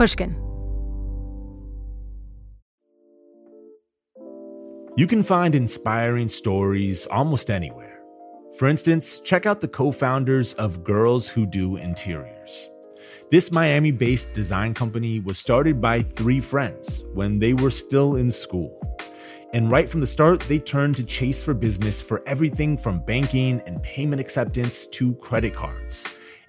Pushkin. You can find inspiring stories almost anywhere. For instance, check out the co founders of Girls Who Do Interiors. This Miami based design company was started by three friends when they were still in school. And right from the start, they turned to Chase for Business for everything from banking and payment acceptance to credit cards.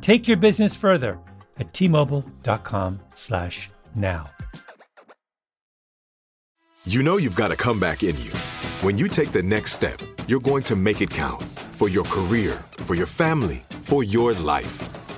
Take your business further at t-mobile.com/now. You know you've got a comeback in you. When you take the next step, you're going to make it count for your career, for your family, for your life.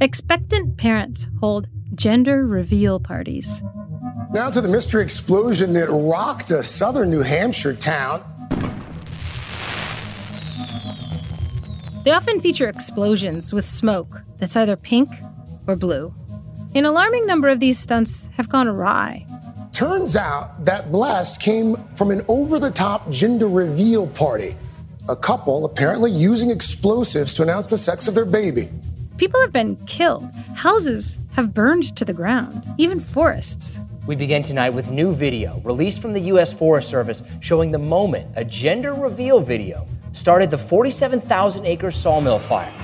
Expectant parents hold gender reveal parties. Now to the mystery explosion that rocked a southern New Hampshire town. They often feature explosions with smoke that's either pink or blue. An alarming number of these stunts have gone awry. Turns out that blast came from an over the top gender reveal party. A couple apparently using explosives to announce the sex of their baby. People have been killed, houses have burned to the ground, even forests. We begin tonight with new video released from the U.S. Forest Service showing the moment a gender reveal video started the 47,000 acre sawmill fire.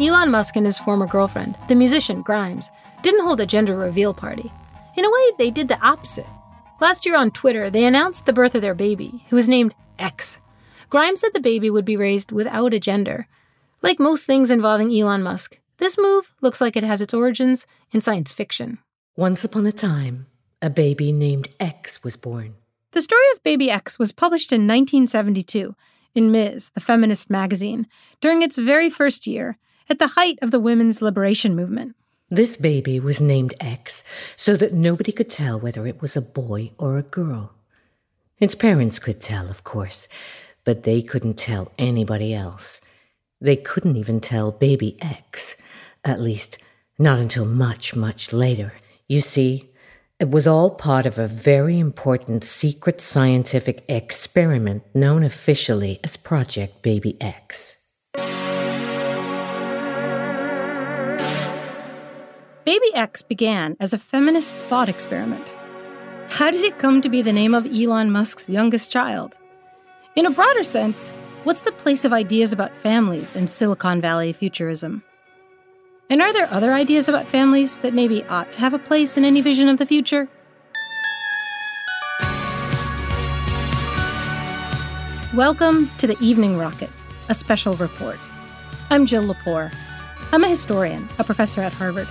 Elon Musk and his former girlfriend, the musician Grimes, didn't hold a gender reveal party. In a way, they did the opposite. Last year on Twitter, they announced the birth of their baby, who was named X. Grimes said the baby would be raised without a gender. Like most things involving Elon Musk, this move looks like it has its origins in science fiction. Once upon a time, a baby named X was born. The story of Baby X was published in 1972 in Ms., the feminist magazine, during its very first year, at the height of the women's liberation movement. This baby was named X so that nobody could tell whether it was a boy or a girl. Its parents could tell, of course, but they couldn't tell anybody else. They couldn't even tell baby X, at least not until much, much later. You see, it was all part of a very important secret scientific experiment known officially as Project Baby X. Baby X began as a feminist thought experiment. How did it come to be the name of Elon Musk's youngest child? In a broader sense, what's the place of ideas about families in Silicon Valley futurism? And are there other ideas about families that maybe ought to have a place in any vision of the future? Welcome to the Evening Rocket, a special report. I'm Jill Lepore. I'm a historian, a professor at Harvard.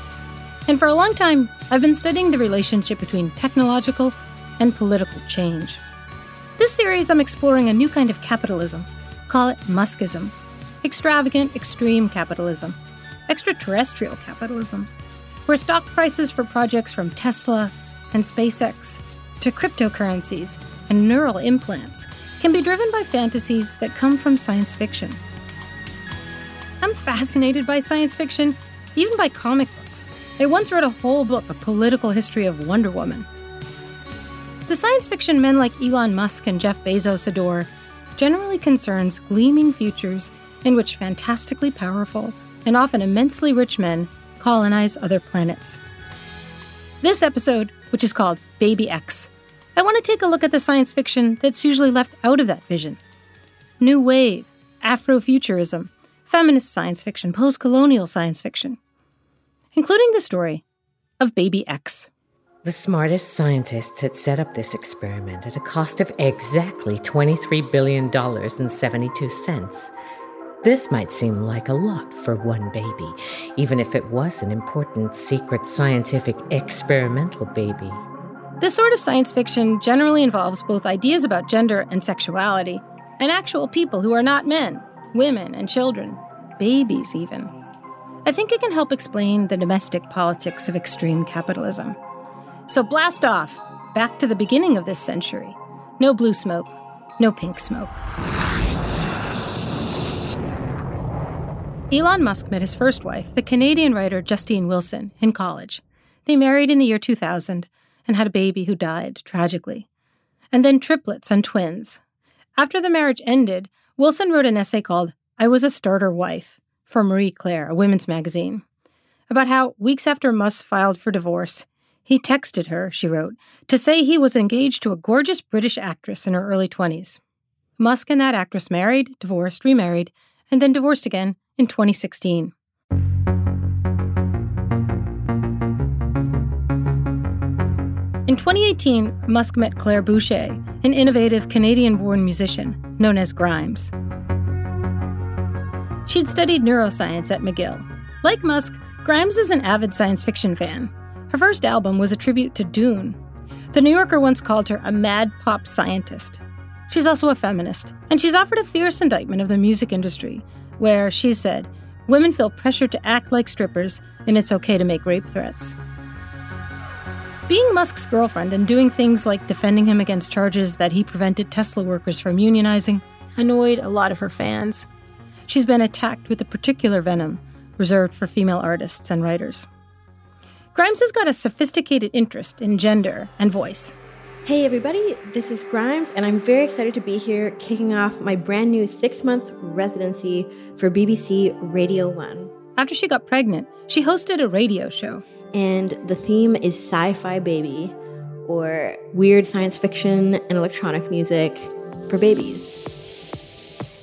And for a long time, I've been studying the relationship between technological and political change. In this series, I'm exploring a new kind of capitalism. Call it Muskism. Extravagant, extreme capitalism. Extraterrestrial capitalism. Where stock prices for projects from Tesla and SpaceX to cryptocurrencies and neural implants can be driven by fantasies that come from science fiction. I'm fascinated by science fiction, even by comic books. I once wrote a whole book, A Political History of Wonder Woman. The science fiction men like Elon Musk and Jeff Bezos adore generally concerns gleaming futures in which fantastically powerful and often immensely rich men colonize other planets. This episode, which is called Baby X, I want to take a look at the science fiction that's usually left out of that vision. New Wave, Afrofuturism, feminist science fiction, post colonial science fiction, including the story of Baby X. The smartest scientists had set up this experiment at a cost of exactly $23 billion and 72 cents. This might seem like a lot for one baby, even if it was an important secret scientific experimental baby. This sort of science fiction generally involves both ideas about gender and sexuality, and actual people who are not men, women, and children, babies even. I think it can help explain the domestic politics of extreme capitalism. So blast off, back to the beginning of this century. No blue smoke, no pink smoke. Elon Musk met his first wife, the Canadian writer Justine Wilson, in college. They married in the year 2000 and had a baby who died tragically, and then triplets and twins. After the marriage ended, Wilson wrote an essay called I Was a Starter Wife for Marie Claire, a women's magazine, about how weeks after Musk filed for divorce, he texted her, she wrote, to say he was engaged to a gorgeous British actress in her early 20s. Musk and that actress married, divorced, remarried, and then divorced again in 2016. In 2018, Musk met Claire Boucher, an innovative Canadian born musician known as Grimes. She'd studied neuroscience at McGill. Like Musk, Grimes is an avid science fiction fan. Her first album was a tribute to Dune. The New Yorker once called her a mad pop scientist. She's also a feminist, and she's offered a fierce indictment of the music industry where she said, Women feel pressured to act like strippers, and it's okay to make rape threats. Being Musk's girlfriend and doing things like defending him against charges that he prevented Tesla workers from unionizing annoyed a lot of her fans. She's been attacked with a particular venom reserved for female artists and writers. Grimes has got a sophisticated interest in gender and voice. Hey everybody, this is Grimes, and I'm very excited to be here kicking off my brand new six month residency for BBC Radio 1. After she got pregnant, she hosted a radio show. And the theme is Sci Fi Baby, or weird science fiction and electronic music for babies.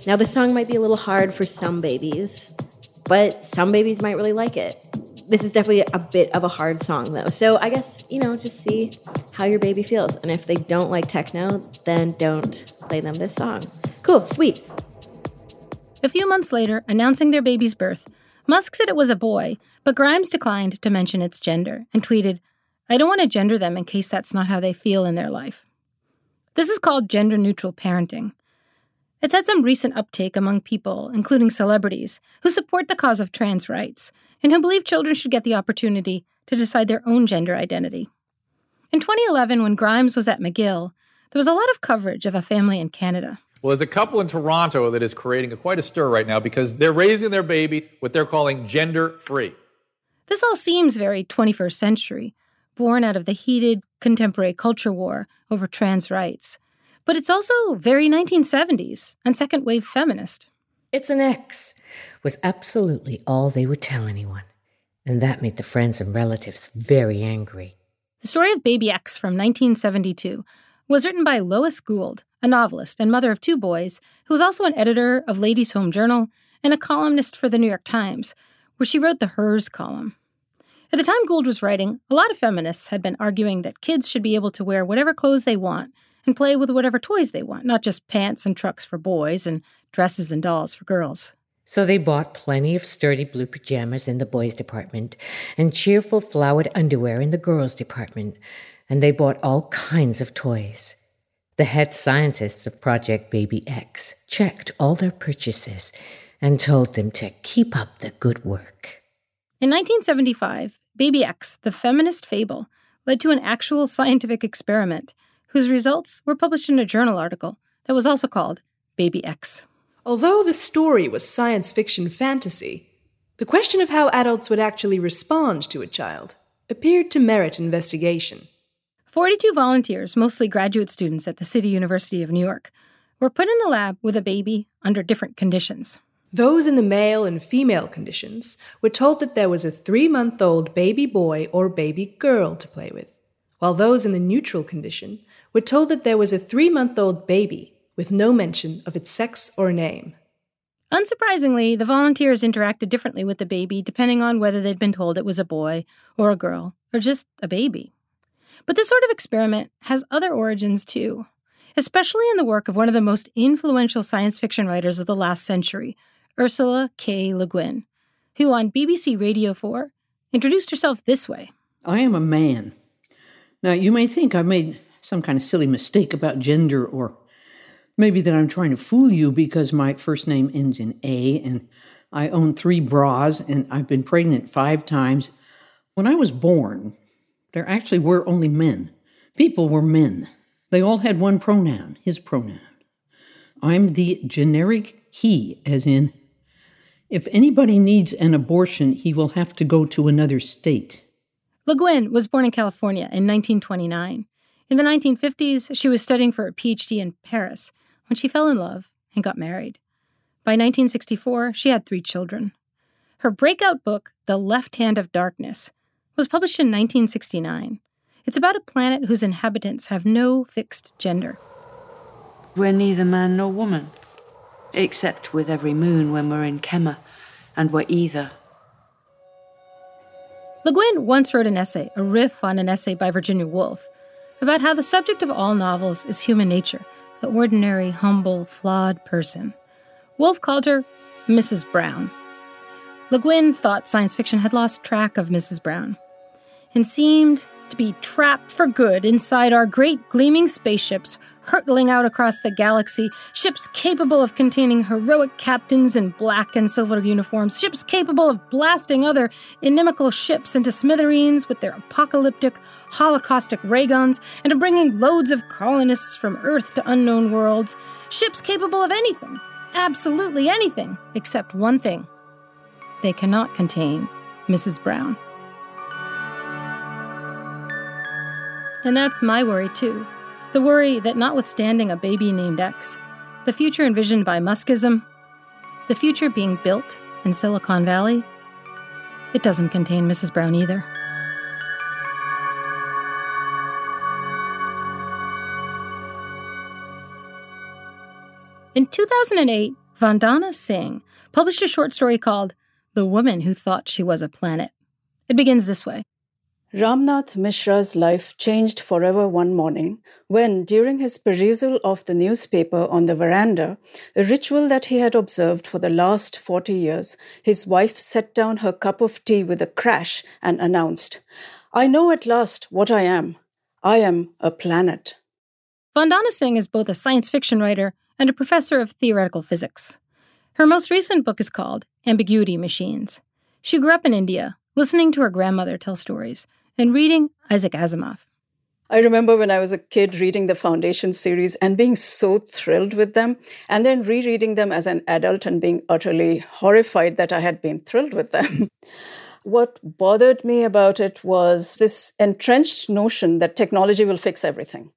Now, the song might be a little hard for some babies, but some babies might really like it this is definitely a bit of a hard song though. So I guess, you know, just see how your baby feels. And if they don't like techno, then don't play them this song. Cool, sweet. A few months later, announcing their baby's birth, Musk said it was a boy, but Grimes declined to mention its gender and tweeted, I don't want to gender them in case that's not how they feel in their life. This is called gender neutral parenting. It's had some recent uptake among people, including celebrities, who support the cause of trans rights and who believe children should get the opportunity to decide their own gender identity. In 2011, when Grimes was at McGill, there was a lot of coverage of a family in Canada. Well, there's a couple in Toronto that is creating a, quite a stir right now because they're raising their baby what they're calling gender free. This all seems very 21st century, born out of the heated contemporary culture war over trans rights. But it's also very 1970s and second wave feminist. It's an X, was absolutely all they would tell anyone. And that made the friends and relatives very angry. The story of Baby X from 1972 was written by Lois Gould, a novelist and mother of two boys, who was also an editor of Ladies' Home Journal and a columnist for the New York Times, where she wrote the Hers column. At the time Gould was writing, a lot of feminists had been arguing that kids should be able to wear whatever clothes they want and play with whatever toys they want, not just pants and trucks for boys and dresses and dolls for girls. So they bought plenty of sturdy blue pajamas in the boys' department and cheerful flowered underwear in the girls' department, and they bought all kinds of toys. The head scientists of Project Baby X checked all their purchases and told them to keep up the good work. In 1975, Baby X, the feminist fable, led to an actual scientific experiment whose results were published in a journal article that was also called Baby X. Although the story was science fiction fantasy, The question of how adults would actually respond to a child appeared to merit investigation. 42 volunteers, mostly graduate students at the City University of New York, were put in a lab with a baby under different conditions. Those in the male and female conditions were told that there was a three month old baby boy or baby girl to play with, while those in the neutral condition were told that there was a three month old baby with no mention of its sex or name. Unsurprisingly, the volunteers interacted differently with the baby depending on whether they'd been told it was a boy or a girl or just a baby. But this sort of experiment has other origins too, especially in the work of one of the most influential science fiction writers of the last century, Ursula K. Le Guin, who on BBC Radio 4 introduced herself this way I am a man. Now, you may think I've made some kind of silly mistake about gender, or maybe that I'm trying to fool you because my first name ends in A and I own three bras and I've been pregnant five times. When I was born, there actually were only men. People were men. They all had one pronoun, his pronoun. I'm the generic he, as in if anybody needs an abortion, he will have to go to another state. Le Guin was born in California in 1929. In the 1950s, she was studying for a PhD in Paris when she fell in love and got married. By 1964, she had three children. Her breakout book, The Left Hand of Darkness, was published in 1969. It's about a planet whose inhabitants have no fixed gender. We're neither man nor woman except with every moon when we're in Kemmer, and we're either. Le Guin once wrote an essay, a riff on an essay by Virginia Woolf, about how the subject of all novels is human nature, the ordinary, humble, flawed person. Woolf called her Mrs. Brown. Le Guin thought science fiction had lost track of Mrs. Brown and seemed to be trapped for good inside our great gleaming spaceships hurtling out across the galaxy, ships capable of containing heroic captains in black and silver uniforms, ships capable of blasting other inimical ships into smithereens with their apocalyptic, holocaustic ray guns, and of bringing loads of colonists from Earth to unknown worlds, ships capable of anything, absolutely anything, except one thing. They cannot contain Mrs. Brown. And that's my worry, too. The worry that notwithstanding a baby named X, the future envisioned by Muskism, the future being built in Silicon Valley, it doesn't contain Mrs. Brown either. In 2008, Vandana Singh published a short story called The Woman Who Thought She Was a Planet. It begins this way Ramnath Mishra's life changed forever one morning when, during his perusal of the newspaper on the veranda, a ritual that he had observed for the last 40 years, his wife set down her cup of tea with a crash and announced, I know at last what I am. I am a planet. Vandana Singh is both a science fiction writer and a professor of theoretical physics. Her most recent book is called Ambiguity Machines. She grew up in India, listening to her grandmother tell stories and reading Isaac Asimov. I remember when I was a kid reading the Foundation series and being so thrilled with them, and then rereading them as an adult and being utterly horrified that I had been thrilled with them. what bothered me about it was this entrenched notion that technology will fix everything.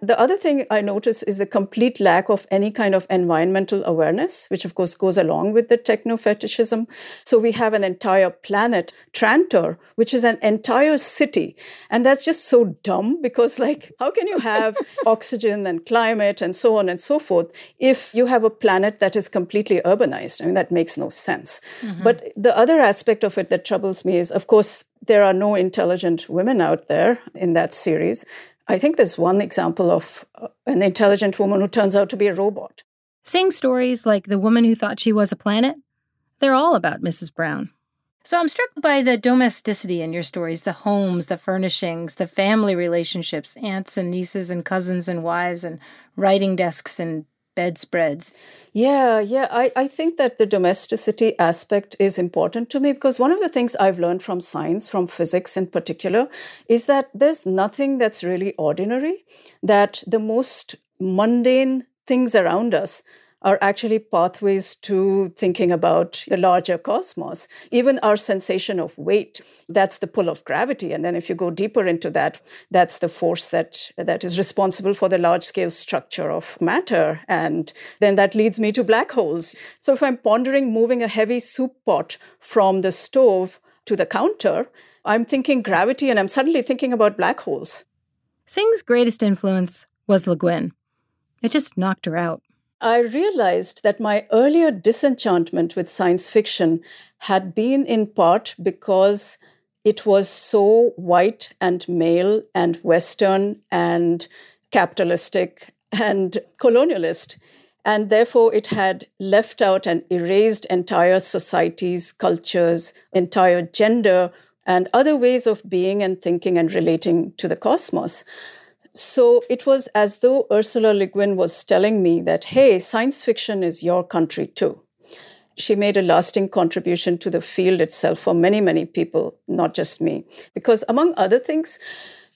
The other thing I notice is the complete lack of any kind of environmental awareness, which of course goes along with the techno fetishism. So we have an entire planet, Trantor, which is an entire city. And that's just so dumb because, like, how can you have oxygen and climate and so on and so forth if you have a planet that is completely urbanized? I mean, that makes no sense. Mm-hmm. But the other aspect of it that troubles me is, of course, there are no intelligent women out there in that series. I think there's one example of uh, an intelligent woman who turns out to be a robot. Seeing stories like The Woman Who Thought She Was a Planet, they're all about Mrs. Brown. So I'm struck by the domesticity in your stories the homes, the furnishings, the family relationships, aunts and nieces and cousins and wives, and writing desks and bedspreads. Yeah, yeah. I, I think that the domesticity aspect is important to me because one of the things I've learned from science, from physics in particular, is that there's nothing that's really ordinary, that the most mundane things around us are actually pathways to thinking about the larger cosmos. Even our sensation of weight, that's the pull of gravity. And then if you go deeper into that, that's the force that, that is responsible for the large scale structure of matter. And then that leads me to black holes. So if I'm pondering moving a heavy soup pot from the stove to the counter, I'm thinking gravity and I'm suddenly thinking about black holes. Singh's greatest influence was Le Guin. It just knocked her out. I realized that my earlier disenchantment with science fiction had been in part because it was so white and male and Western and capitalistic and colonialist. And therefore, it had left out and erased entire societies, cultures, entire gender, and other ways of being and thinking and relating to the cosmos. So it was as though Ursula Le Guin was telling me that, hey, science fiction is your country too. She made a lasting contribution to the field itself for many, many people, not just me. Because among other things,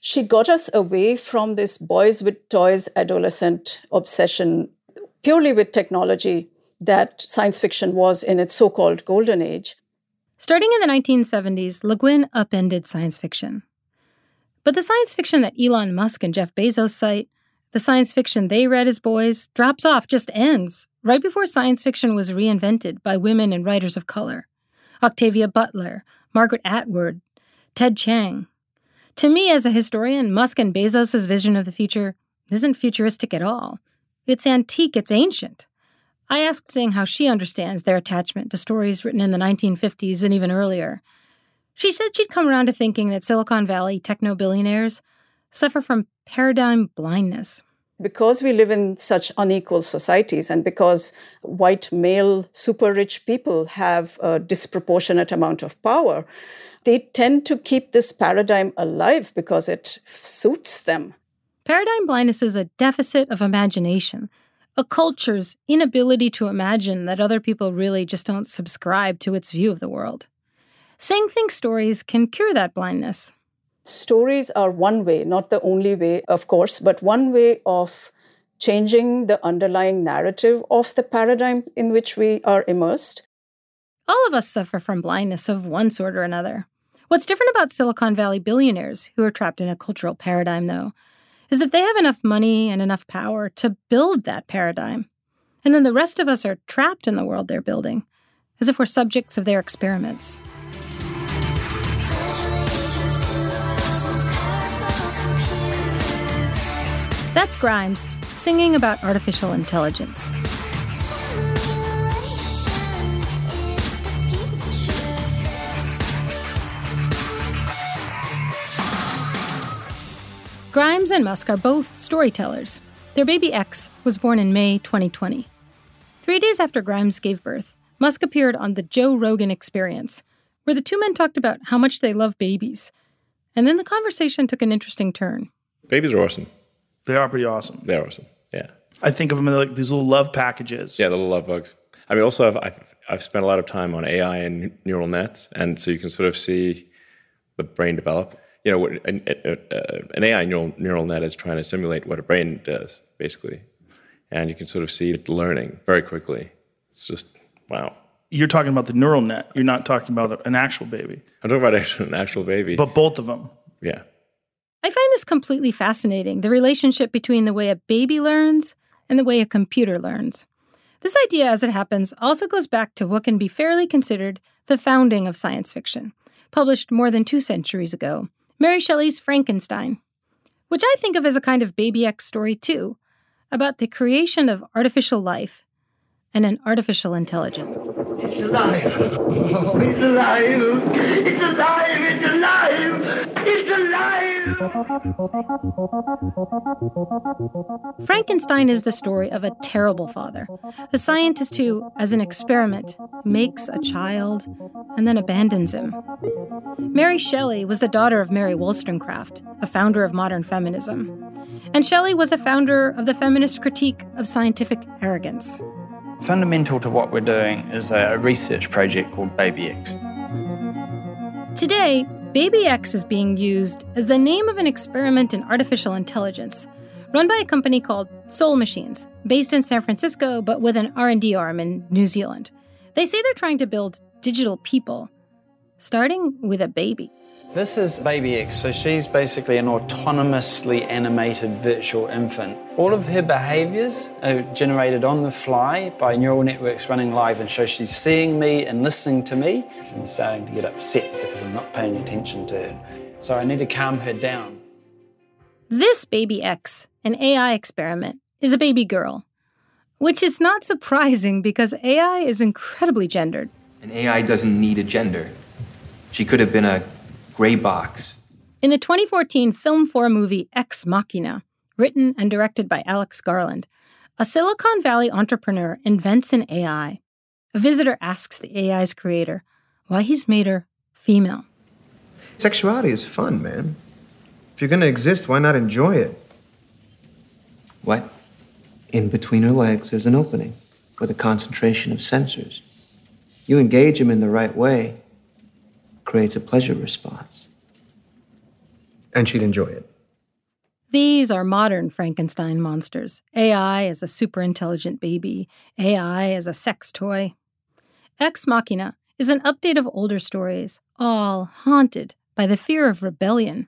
she got us away from this boys with toys adolescent obsession purely with technology that science fiction was in its so called golden age. Starting in the 1970s, Le Guin upended science fiction. But the science fiction that Elon Musk and Jeff Bezos cite, the science fiction they read as boys, drops off, just ends, right before science fiction was reinvented by women and writers of color. Octavia Butler, Margaret Atwood, Ted Chiang. To me, as a historian, Musk and Bezos' vision of the future isn't futuristic at all. It's antique, it's ancient. I asked Singh how she understands their attachment to stories written in the 1950s and even earlier. She said she'd come around to thinking that Silicon Valley techno billionaires suffer from paradigm blindness. Because we live in such unequal societies and because white male super rich people have a disproportionate amount of power, they tend to keep this paradigm alive because it suits them. Paradigm blindness is a deficit of imagination a culture's inability to imagine that other people really just don't subscribe to its view of the world. Singh thinks stories can cure that blindness. Stories are one way, not the only way, of course, but one way of changing the underlying narrative of the paradigm in which we are immersed. All of us suffer from blindness of one sort or another. What's different about Silicon Valley billionaires who are trapped in a cultural paradigm, though, is that they have enough money and enough power to build that paradigm. And then the rest of us are trapped in the world they're building, as if we're subjects of their experiments. That's Grimes singing about artificial intelligence. Grimes and Musk are both storytellers. Their baby X was born in May 2020. Three days after Grimes gave birth, Musk appeared on the Joe Rogan Experience, where the two men talked about how much they love babies. And then the conversation took an interesting turn. Babies are awesome. They are pretty awesome. They're awesome. Yeah. I think of them as like these little love packages. Yeah, the little love bugs. I mean, also, I've, I've, I've spent a lot of time on AI and neural nets, and so you can sort of see the brain develop you know, an, an AI neural, neural net is trying to simulate what a brain does, basically. And you can sort of see it learning very quickly. It's just, wow. You're talking about the neural net. You're not talking about an actual baby. I'm talking about an actual baby. But both of them. Yeah. I find this completely fascinating the relationship between the way a baby learns and the way a computer learns. This idea, as it happens, also goes back to what can be fairly considered the founding of science fiction, published more than two centuries ago Mary Shelley's Frankenstein, which I think of as a kind of Baby X story too, about the creation of artificial life and an artificial intelligence. It's alive. Oh, it's alive. It's alive. It's alive. It's alive. Frankenstein is the story of a terrible father, a scientist who, as an experiment, makes a child and then abandons him. Mary Shelley was the daughter of Mary Wollstonecraft, a founder of modern feminism. And Shelley was a founder of the feminist critique of scientific arrogance. Fundamental to what we're doing is a research project called Baby X. Today, Baby X is being used as the name of an experiment in artificial intelligence, run by a company called Soul Machines, based in San Francisco but with an R&D arm in New Zealand. They say they're trying to build digital people, starting with a baby. This is Baby X, so she's basically an autonomously animated virtual infant. All of her behaviors are generated on the fly by neural networks running live, and so she's seeing me and listening to me. I'm starting to get upset because I'm not paying attention to her. So I need to calm her down. This Baby X, an AI experiment, is a baby girl, which is not surprising because AI is incredibly gendered. An AI doesn't need a gender. She could have been a gray box. In the 2014 Film 4 movie Ex Machina, written and directed by Alex Garland, a Silicon Valley entrepreneur invents an AI. A visitor asks the AI's creator why he's made her female. Sexuality is fun, man. If you're gonna exist, why not enjoy it? What? In between her legs, there's an opening with a concentration of sensors. You engage them in the right way, creates a pleasure response. And she'd enjoy it. These are modern Frankenstein monsters AI as a super intelligent baby, AI as a sex toy. Ex Machina is an update of older stories, all haunted by the fear of rebellion.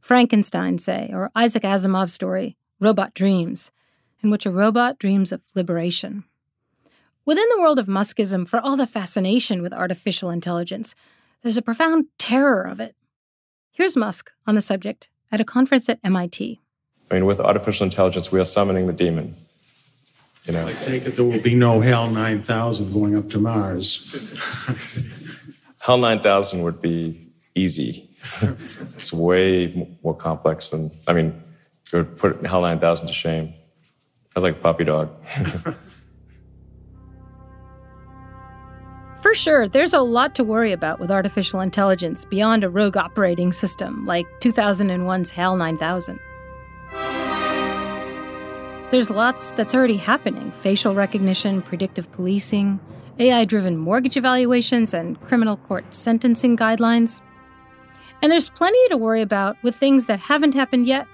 Frankenstein, say, or Isaac Asimov's story, Robot Dreams, in which a robot dreams of liberation. Within the world of Muskism, for all the fascination with artificial intelligence, there's a profound terror of it. Here's Musk on the subject at a conference at MIT. I mean, with artificial intelligence, we are summoning the demon. You know, I take it there will be no HAL 9000 going up to Mars. HAL 9000 would be easy. it's way more complex than, I mean, it would put HAL 9000 to shame. I was like a puppy dog. For sure, there's a lot to worry about with artificial intelligence beyond a rogue operating system like 2001's HAL 9000. There's lots that's already happening facial recognition, predictive policing, AI driven mortgage evaluations, and criminal court sentencing guidelines. And there's plenty to worry about with things that haven't happened yet,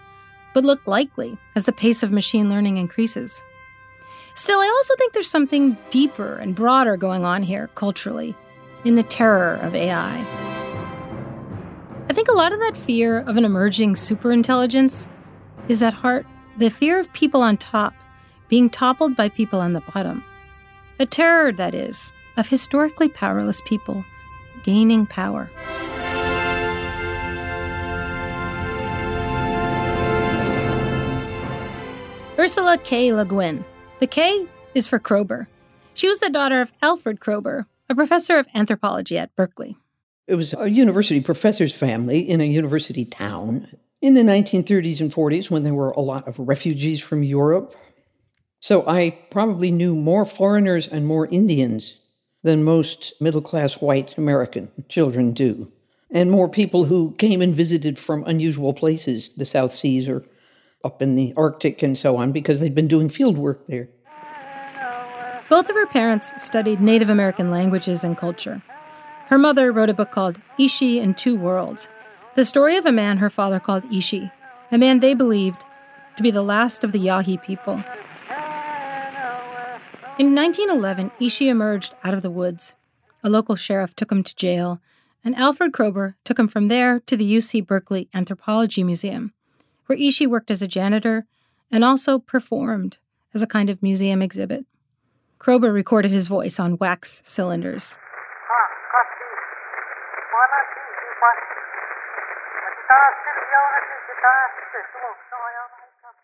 but look likely as the pace of machine learning increases. Still, I also think there's something deeper and broader going on here culturally in the terror of AI. I think a lot of that fear of an emerging superintelligence is at heart the fear of people on top being toppled by people on the bottom. A terror, that is, of historically powerless people gaining power. Ursula K. Le Guin the K is for Kroeber. She was the daughter of Alfred Kroeber, a professor of anthropology at Berkeley. It was a university professor's family in a university town in the 1930s and 40s when there were a lot of refugees from Europe. So I probably knew more foreigners and more Indians than most middle class white American children do, and more people who came and visited from unusual places, the South Seas or up in the Arctic and so on, because they'd been doing field work there. Both of her parents studied Native American languages and culture. Her mother wrote a book called Ishi in Two Worlds, the story of a man her father called Ishi, a man they believed to be the last of the Yahi people. In 1911, Ishi emerged out of the woods. A local sheriff took him to jail, and Alfred Kroeber took him from there to the UC Berkeley Anthropology Museum, where Ishi worked as a janitor and also performed as a kind of museum exhibit. Kroeber recorded his voice on wax cylinders.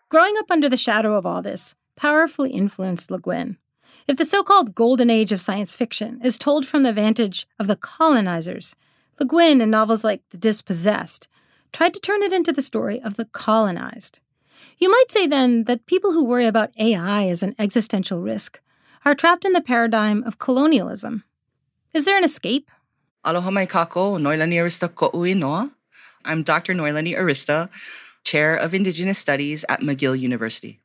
Growing up under the shadow of all this powerfully influenced Le Guin. If the so called golden age of science fiction is told from the vantage of the colonizers, Le Guin, in novels like The Dispossessed, tried to turn it into the story of the colonized. You might say then that people who worry about AI as an existential risk are trapped in the paradigm of colonialism. Is there an escape? Aloha mai kako, Noelani Arista ko'ui noa. I'm Dr. Noelani Arista, Chair of Indigenous Studies at McGill University.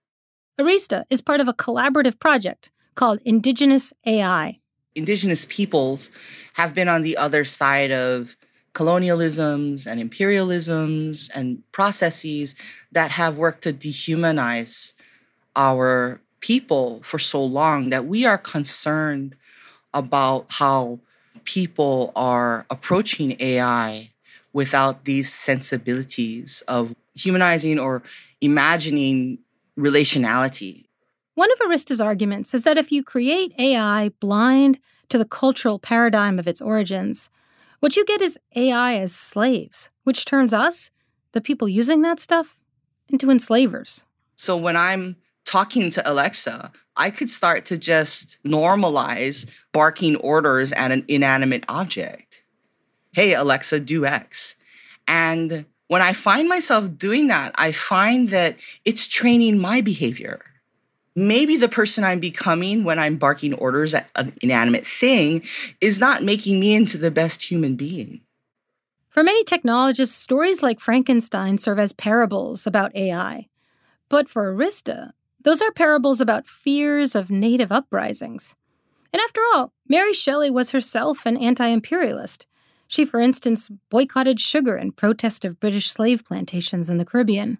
Arista is part of a collaborative project called Indigenous AI. Indigenous peoples have been on the other side of colonialisms and imperialisms and processes that have worked to dehumanize our people for so long that we are concerned about how people are approaching AI without these sensibilities of humanizing or imagining relationality. One of Arista's arguments is that if you create AI blind to the cultural paradigm of its origins, what you get is AI as slaves, which turns us, the people using that stuff, into enslavers. So when I'm talking to Alexa, I could start to just normalize barking orders at an inanimate object. Hey, Alexa, do X. And when I find myself doing that, I find that it's training my behavior. Maybe the person I'm becoming when I'm barking orders at an inanimate thing is not making me into the best human being. For many technologists, stories like Frankenstein serve as parables about AI. But for Arista, those are parables about fears of native uprisings. And after all, Mary Shelley was herself an anti imperialist. She, for instance, boycotted sugar in protest of British slave plantations in the Caribbean.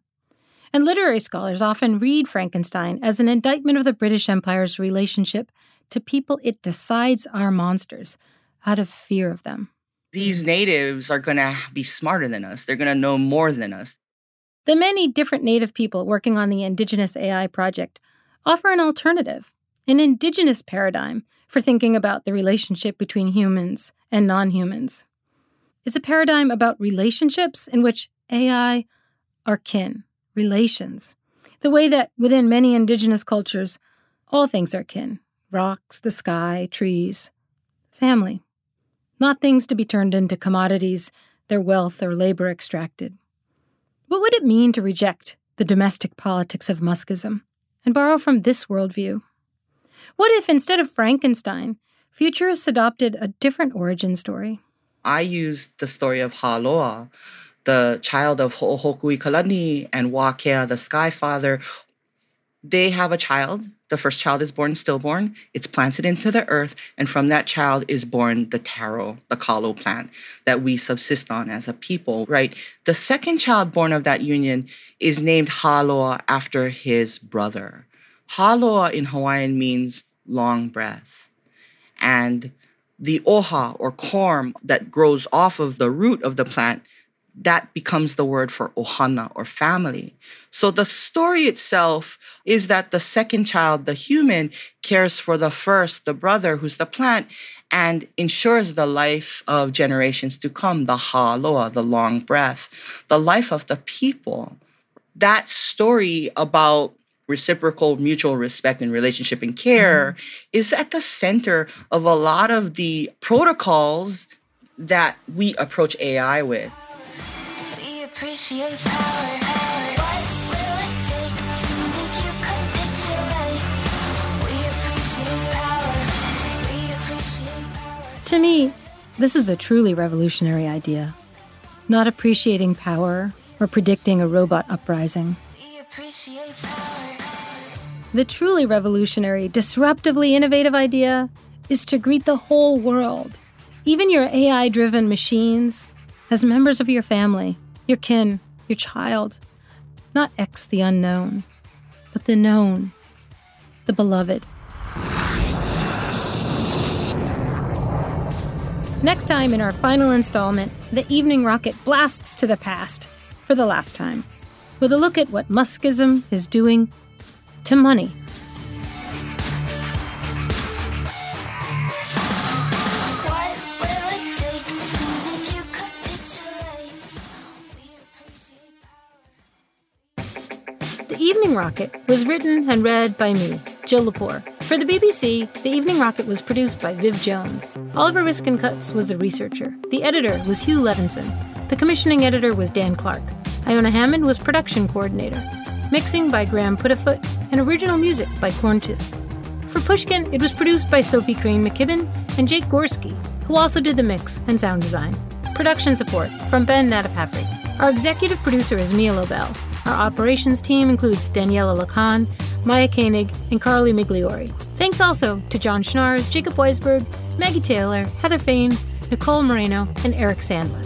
And literary scholars often read Frankenstein as an indictment of the British Empire's relationship to people it decides are monsters out of fear of them. These natives are going to be smarter than us, they're going to know more than us. The many different Native people working on the Indigenous AI project offer an alternative, an Indigenous paradigm for thinking about the relationship between humans and non humans. It's a paradigm about relationships in which AI are kin, relations, the way that within many Indigenous cultures, all things are kin rocks, the sky, trees, family. Not things to be turned into commodities, their wealth or labor extracted. What would it mean to reject the domestic politics of Muskism and borrow from this worldview? What if, instead of Frankenstein, futurists adopted a different origin story? I used the story of Haloa, the child of Ho'ohokukalani and Wakea, the sky father. They have a child. The first child is born stillborn. It's planted into the earth, and from that child is born the taro, the kalo plant that we subsist on as a people, right? The second child born of that union is named Haloa after his brother. Haloa in Hawaiian means long breath. And the oha or corm that grows off of the root of the plant that becomes the word for ohana or family. So the story itself is that the second child, the human, cares for the first, the brother, who's the plant, and ensures the life of generations to come, the haloa, the long breath, the life of the people. That story about reciprocal mutual respect and relationship and care mm-hmm. is at the center of a lot of the protocols that we approach AI with. We appreciate power. To me, this is the truly revolutionary idea. Not appreciating power or predicting a robot uprising. The truly revolutionary, disruptively innovative idea is to greet the whole world, even your AI driven machines, as members of your family, your kin, your child. Not X the unknown, but the known, the beloved. Next time in our final installment, the Evening Rocket blasts to the past for the last time, with a look at what Muskism is doing to money. Rocket was written and read by me, Jill Lepore. For the BBC, The Evening Rocket was produced by Viv Jones. Oliver Riskin-Cutts was the researcher. The editor was Hugh Levinson. The commissioning editor was Dan Clark. Iona Hammond was production coordinator. Mixing by Graham Puddifoot and original music by Corntooth. For Pushkin, it was produced by Sophie Crane McKibben and Jake Gorski, who also did the mix and sound design. Production support from Ben Naddaff-Hafrey. Our executive producer is Mia Lobel. Our operations team includes Daniella Lakhan, Maya Kanig, and Carly Migliori. Thanks also to Jon Schnaars, Jacob Weisberg, Maggie Taylor, Heather Fain, Nicole Morano, and Eric Sandler.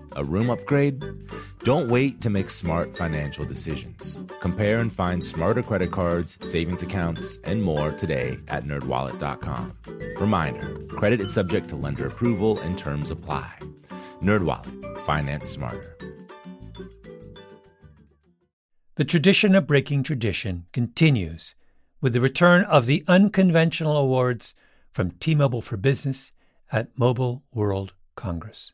A room upgrade? Don't wait to make smart financial decisions. Compare and find smarter credit cards, savings accounts, and more today at nerdwallet.com. Reminder, credit is subject to lender approval and terms apply. NerdWallet, finance smarter. The tradition of breaking tradition continues with the return of the unconventional awards from T-Mobile for Business at Mobile World Congress.